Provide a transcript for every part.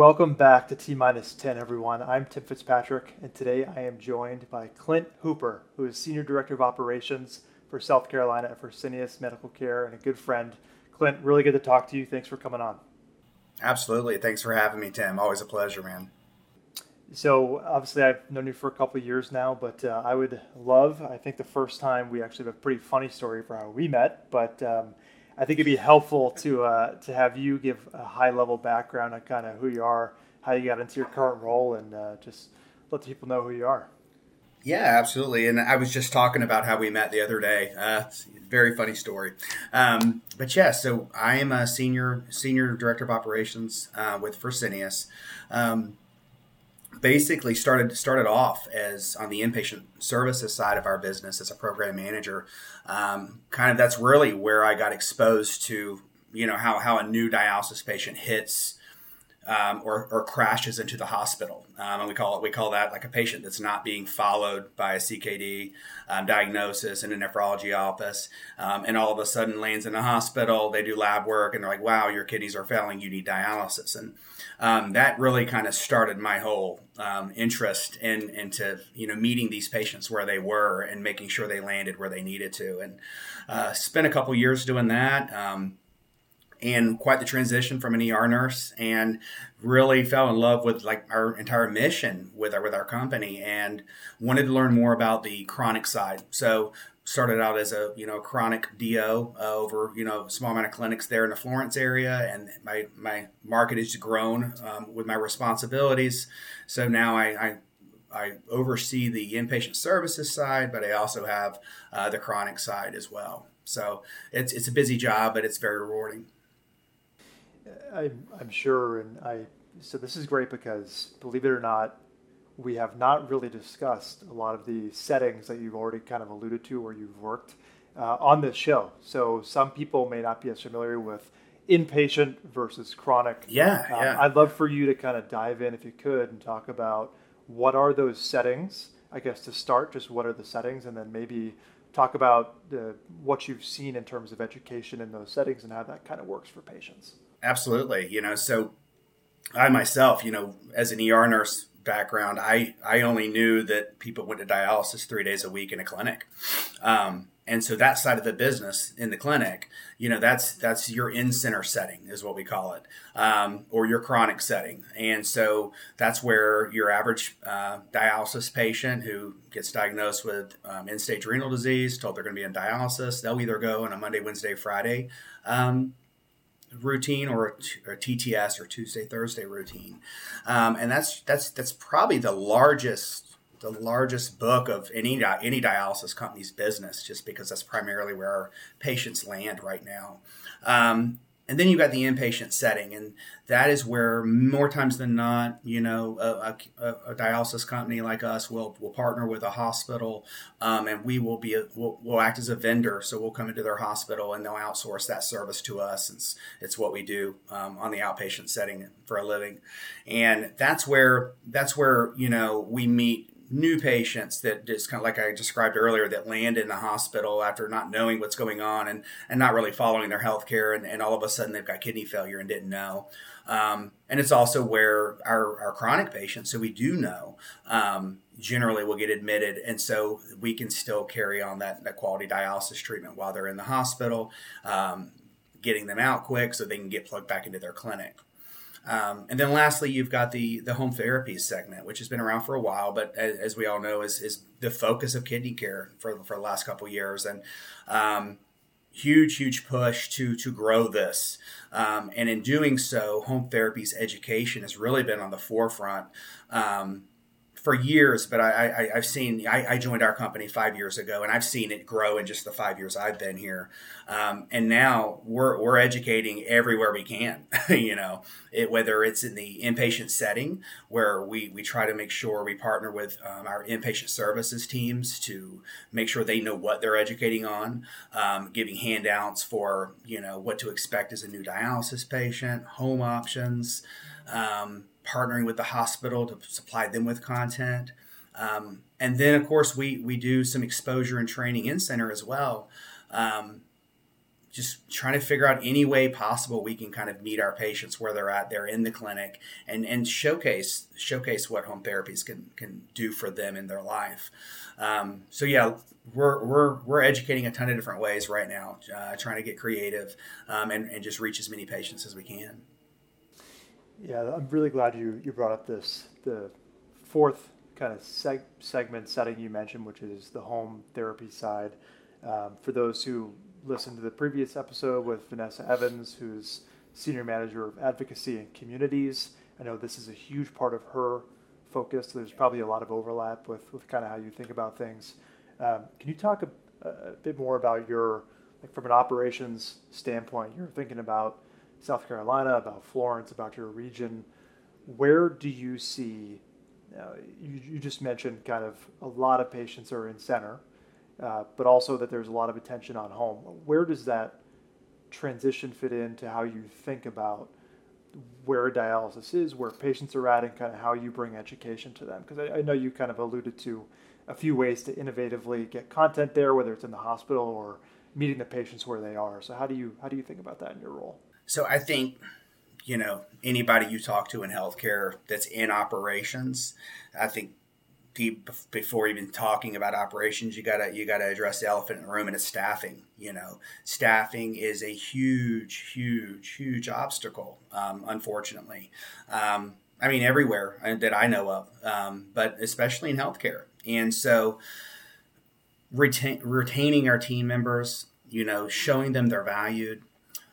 Welcome back to T minus 10, everyone. I'm Tim Fitzpatrick, and today I am joined by Clint Hooper, who is Senior Director of Operations for South Carolina at Fresenius Medical Care and a good friend. Clint, really good to talk to you. Thanks for coming on. Absolutely. Thanks for having me, Tim. Always a pleasure, man. So, obviously, I've known you for a couple years now, but uh, I would love, I think the first time we actually have a pretty funny story for how we met, but um, I think it'd be helpful to uh, to have you give a high level background on kind of who you are, how you got into your current role, and uh, just let the people know who you are. Yeah, absolutely. And I was just talking about how we met the other day. Uh, very funny story. Um, but yeah, so I am a senior senior director of operations uh, with Fresenius. Um, basically started started off as on the inpatient services side of our business as a program manager. Um, kind of that's really where I got exposed to you know how how a new dialysis patient hits um, or, or, crashes into the hospital. Um, and we call it we call that like a patient that's not being followed by a CKD um, diagnosis in a nephrology office, um, and all of a sudden lands in a hospital. They do lab work, and they're like, "Wow, your kidneys are failing. You need dialysis." And um, that really kind of started my whole um, interest in into you know meeting these patients where they were and making sure they landed where they needed to. And uh, spent a couple years doing that and quite the transition from an ER nurse and really fell in love with like our entire mission with our with our company and wanted to learn more about the chronic side. So started out as a you know chronic DO uh, over you know small amount of clinics there in the Florence area, and my my market has grown um, with my responsibilities. So now I, I I oversee the inpatient services side, but I also have uh, the chronic side as well. So it's it's a busy job, but it's very rewarding. I, I'm sure, and I. So this is great because, believe it or not, we have not really discussed a lot of the settings that you've already kind of alluded to where you've worked uh, on this show. So some people may not be as familiar with inpatient versus chronic. Yeah, um, yeah. I'd love for you to kind of dive in, if you could, and talk about what are those settings. I guess to start, just what are the settings, and then maybe talk about uh, what you've seen in terms of education in those settings and how that kind of works for patients. Absolutely. You know, so I myself, you know, as an ER nurse background, I, I only knew that people went to dialysis three days a week in a clinic. Um, and so that side of the business in the clinic, you know, that's that's your in center setting is what we call it, um, or your chronic setting. And so that's where your average uh, dialysis patient who gets diagnosed with um, end stage renal disease, told they're going to be in dialysis, they'll either go on a Monday, Wednesday, Friday um, routine or a, TTS or Tuesday Thursday routine, um, and that's that's that's probably the largest the largest book of any any dialysis company's business, just because that's primarily where our patients land right now. Um, and then you've got the inpatient setting, and that is where more times than not, you know, a, a, a dialysis company like us will will partner with a hospital, um, and we will be a, we'll, we'll, act as a vendor. So we'll come into their hospital, and they'll outsource that service to us. It's it's what we do um, on the outpatient setting for a living, and that's where that's where you know we meet new patients that just kind of like I described earlier that land in the hospital after not knowing what's going on and, and not really following their health care and, and all of a sudden they've got kidney failure and didn't know. Um, and it's also where our, our chronic patients, so we do know, um, generally will get admitted. And so we can still carry on that, that quality dialysis treatment while they're in the hospital, um, getting them out quick so they can get plugged back into their clinic. Um, and then lastly, you've got the the home therapies segment, which has been around for a while, but as, as we all know, is, is the focus of kidney care for, for the last couple years. And um, huge, huge push to to grow this. Um, and in doing so, home therapies education has really been on the forefront. Um, for years, but I, I, have seen, I, I, joined our company five years ago and I've seen it grow in just the five years I've been here. Um, and now we're, we're educating everywhere we can, you know, it, whether it's in the inpatient setting where we, we try to make sure we partner with um, our inpatient services teams to make sure they know what they're educating on, um, giving handouts for, you know, what to expect as a new dialysis patient, home options, um, partnering with the hospital to supply them with content. Um, and then, of course, we, we do some exposure and training in center as well. Um, just trying to figure out any way possible we can kind of meet our patients where they're at. They're in the clinic and, and showcase showcase what home therapies can can do for them in their life. Um, so yeah, we're, we're we're educating a ton of different ways right now, uh, trying to get creative um, and, and just reach as many patients as we can. Yeah, I'm really glad you you brought up this the fourth kind of seg- segment setting you mentioned, which is the home therapy side. Um, for those who listened to the previous episode with Vanessa Evans, who's Senior Manager of Advocacy and Communities. I know this is a huge part of her focus. There's probably a lot of overlap with, with kind of how you think about things. Um, can you talk a, a, bit more about your, like from an operations standpoint, you're thinking about South Carolina, about Florence, about your region. Where do you see, uh, you, you just mentioned kind of a lot of patients are in center uh, but also that there's a lot of attention on home. Where does that transition fit into how you think about where dialysis is, where patients are at, and kind of how you bring education to them? Because I, I, know you kind of alluded to a few ways to innovatively get content there, whether it's in the hospital or meeting the patients where they are. So how do you how do you think about that in your role? So I think you know anybody you talk to in healthcare that's in operations, I think before even talking about operations you gotta you gotta address the elephant in the room and it's staffing you know. Staffing is a huge huge huge obstacle um, unfortunately. Um, i mean everywhere uh, that i know of um, but especially in healthcare. And so retain, retaining our team members you know showing them they're valued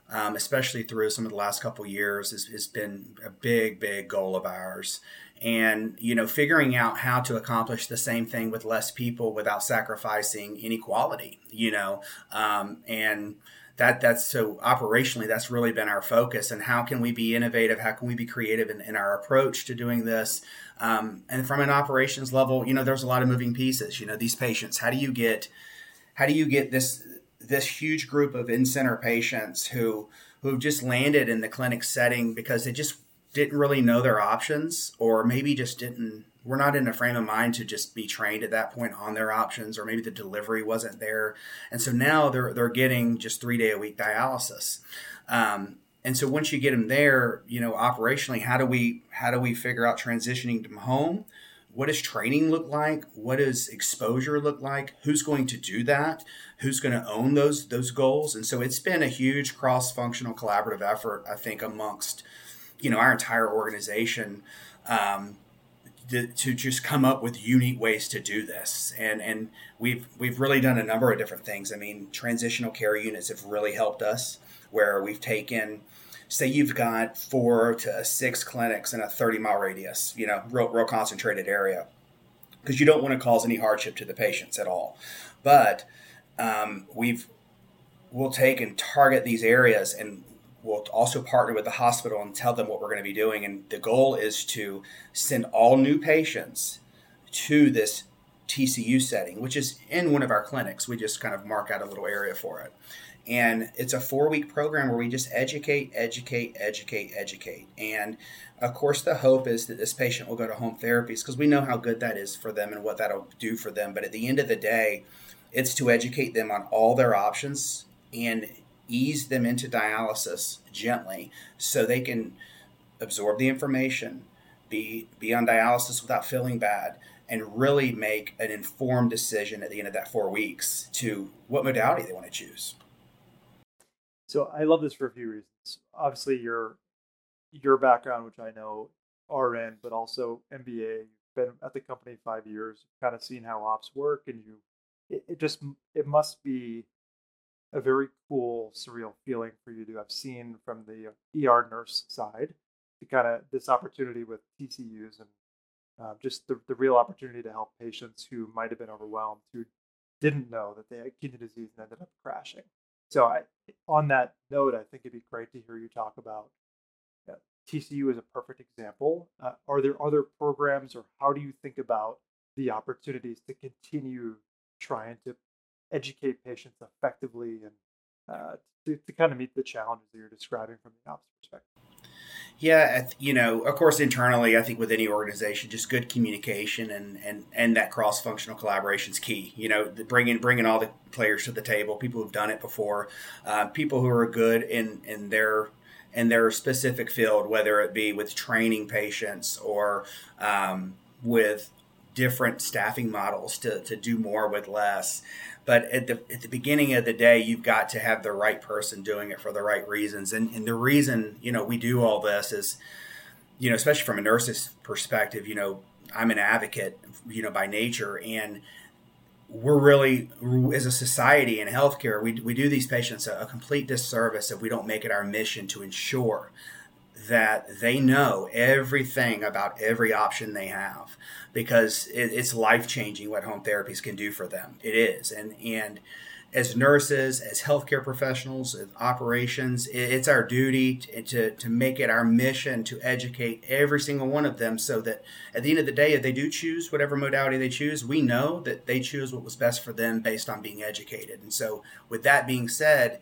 um, especially through some of the last couple years has, has been a big big goal of ours. And you know figuring out how to accomplish the same thing with less people without sacrificing inequality you know um, and that that's so operationally that's really been our focus. And how can we be innovative? How can we be creative in, in our approach to doing this? Um, and from an operations level you know there's a lot of moving pieces. You know these patients how do you get how do you get this this huge group of in-center patients who who just landed in the clinic setting because they just didn't really know their options or maybe just didn't we're not in a frame of mind to just be trained at that point on their options or maybe the delivery wasn't there. And so now they're they're getting just three day a week dialysis. Um, and so once you get them there you know operationally how do we how do we figure out transitioning them home what does training look like? What does exposure look like? Who's going to do that? Who's going to own those those goals? And so it's been a huge cross functional collaborative effort i think amongst you know our entire organization um, to, to, just come up with unique ways to do this. And and we've we've really done a number of different things. I mean transitional care units have really helped us where we've taken say you've got four to six clinics in a 30 mile radius you know real, real concentrated area because you don't want to cause any hardship to the patients at all but um, we've we'll take and target these areas and we'll also partner with the hospital and tell them what we're going to be doing. And the goal is to send all new patients to this TCU setting, which is in one of our clinics. We just kind of mark out a little area for it. And it's a four week program where we just educate, educate, educate, educate. And of course, the hope is that this patient will go to home therapies because we know how good that is for them and what that'll do for them. But at the end of the day, it's to educate them on all their options and ease them into dialysis gently so they can absorb the information, be, be on dialysis without feeling bad, and really make an informed decision at the end of that four weeks to what modality they want to choose. So I love this for a few reasons. Obviously, your your background, which I know RN, but also MBA. You've been at the company five years. Kind of seen how ops work, and you it, it just it must be a very cool, surreal feeling for you to have seen from the ER nurse side to kind of this opportunity with TCUs and uh, just the, the real opportunity to help patients who might have been overwhelmed, who didn't know that they had kidney disease and ended up crashing. So, I, on that note, I think it'd be great to hear you talk about uh, TCU as a perfect example. Uh, are there other programs, or how do you think about the opportunities to continue trying to educate patients effectively and uh, to, to kind of meet the challenges that you're describing from the ops perspective. Yeah, you know, of course, internally, I think with any organization, just good communication and and and that cross functional collaboration is key. You know, bringing bringing all the players to the table, people who've done it before, uh, people who are good in in their in their specific field, whether it be with training patients or um, with different staffing models to, to do more with less. But at the, at the beginning of the day, you've got to have the right person doing it for the right reasons. And, and the reason, you know, we do all this is, you know, especially from a nurse's perspective, you know, I'm an advocate, you know, by nature. And we're really, as a society in healthcare, we, we do these patients a, a complete disservice if we don't make it our mission to ensure that they know everything about every option they have because it, it's life changing what home therapies can do for them. It is, and and as nurses, as healthcare professionals, as operations, it's our duty to, to, to, make it our mission to educate every single one of them so that at the end of the day, if they do choose whatever modality they choose, we know that they choose what was best for them based on being educated. And so, with that being said,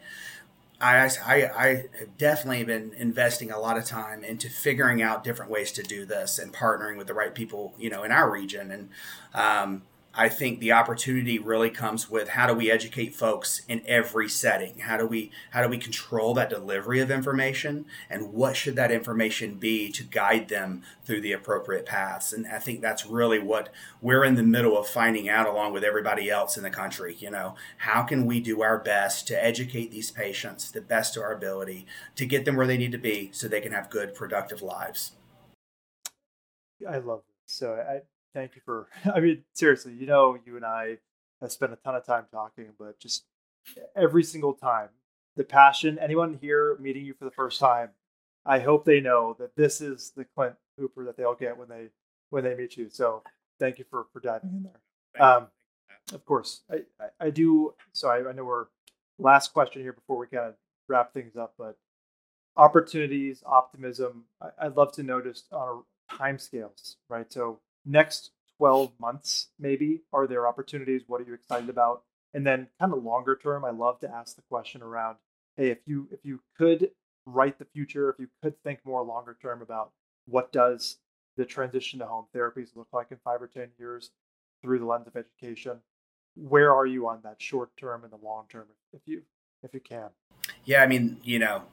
I, I, I have definitely been investing a lot of time into figuring out different ways to do this and partnering with the right people, you know, in our region. And um, I think the opportunity really comes with how do we educate folks in every setting? How do we how do we control that delivery of information and what should that information be to guide them through the appropriate paths? And I think that's really what we're in the middle of finding out along with everybody else in the country, you know. How can we do our best to educate these patients the best of our ability to get them where they need to be so they can have good productive lives? I love it. So I thank you for. I mean, seriously, you know, you and I have spent a ton of time talking, but just every single time, the passion. Anyone here meeting you for the first time, I hope they know that this is the Clint Hooper that they'll get when they when they meet you. So thank you for for diving in there. Um, of course, I, I, I do. So I, I know we're last question here before we kind of wrap things up, but opportunities, optimism. I, would love to notice on time scales, right? So next 12 months maybe are there opportunities? What are you excited about? And then kind of longer term i love to ask the question around hey if you if you could write the future if you could think more longer term about what does the transition to home therapies look like in five or ten years through the lens of education where are you on that short term and the long term if you if you can? Yeah i mean you know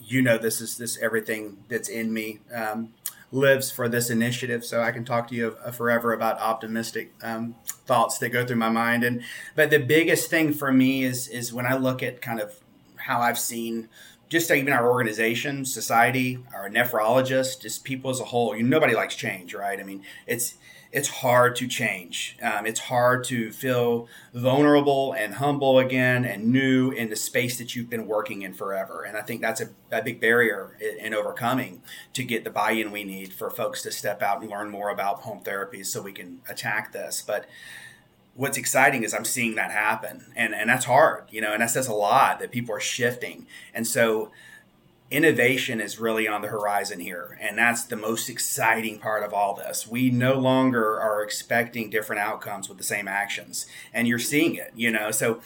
you know this is this everything that's in me. Um, lives for this initiative. So I can talk to you forever about optimistic um, thoughts that go through my mind. And but the biggest thing for me is is when I look at kind of how I've seen just even our organization, society, our nephrologists, just people as a whole. You nobody likes change, right? I mean, it's it's hard to change. Um, it's hard to feel vulnerable and humble again and new in the space that you've been working in forever. And I think that's a, a big barrier in, in, overcoming to get the buy in we need for folks to step out and learn more about home therapies so we can attack this. But what's exciting is I'm seeing that happen. And, and that's hard, you know, and that says a lot that people are shifting. And so, innovation is really on the horizon here and that's the most exciting part of all this. We no longer are expecting different outcomes with the same actions and you're seeing it you know? So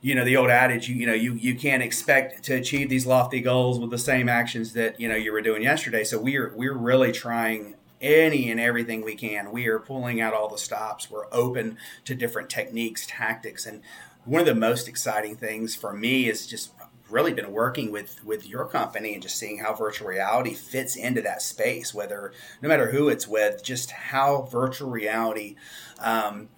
you know the old adage you, you know you you can't expect to achieve these lofty goals with the same actions that you know you were doing yesterday. So we're we're really trying any and everything we can. We are pulling out all the stops. We're open to different techniques tactics and one of the most exciting things for me is just really been working with with your company and just seeing how virtual reality fits into that space whether no matter who it's with just how virtual reality um,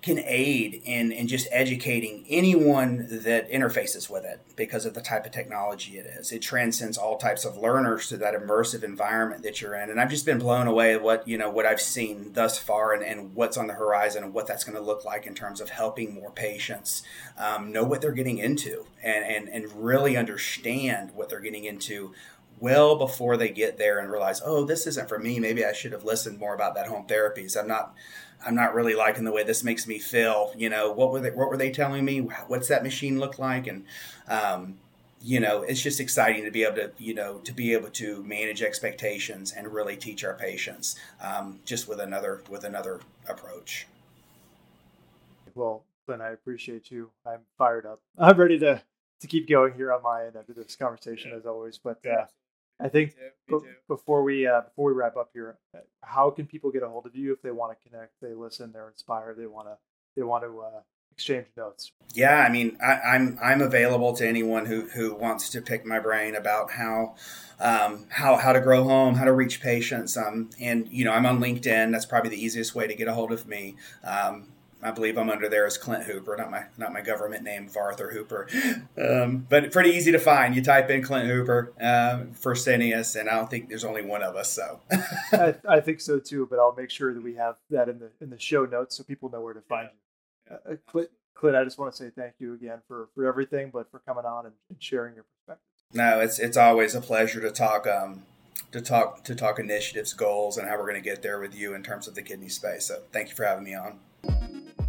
can aid in, in just educating anyone that interfaces with it because of the type of technology it is. It transcends all types of learners to that immersive environment that you're in. And I've just been blown away at what, you know, what I've seen thus far and, and what's on the horizon and what that's going to look like in terms of helping more patients um, know what they're getting into and, and, and really understand what they're getting into well before they get there and realize, oh, this isn't for me. Maybe I should have listened more about that home therapies. I'm not I'm not really liking the way this makes me feel. You know, what were they, what were they telling me? What's that machine look like? And, um, you know, it's just exciting to be able to, you know, to be able to manage expectations and really teach our patients um, just with another, with another approach. Well, Clint, I appreciate you. I'm fired up. I'm ready to, to keep going here on my end after this conversation as always, but, uh, I think b- before we uh, before we wrap up here, uh, how can people get a hold of you if they want to connect? They listen, they're inspired, they want to they want to uh, exchange notes. Yeah, I mean, I, am I'm, I'm available to anyone who who wants to pick my brain about how um, how how to grow home, how to reach patients. Um, and you know, I'm on LinkedIn. That's probably the easiest way to get a hold of me. Um, I believe I'm under there as Clint Hooper, not my not my government name of Arthur Hooper, um, but pretty easy to find. You type in Clint Hooper uh, Fresenius, and I don't think there's only one of us. So I, I, think so too. But I'll make sure that we have that in the in the show notes so people know where to find you. Uh, Clint, Clint, I just want to say thank you again for for everything, but for coming on and, and sharing your perspective. No, it's it's always a pleasure to talk. Um, to talk to talk initiatives, goals, and how we're going to get there with you in terms of the kidney space. So, thank you for having me on. Thank you.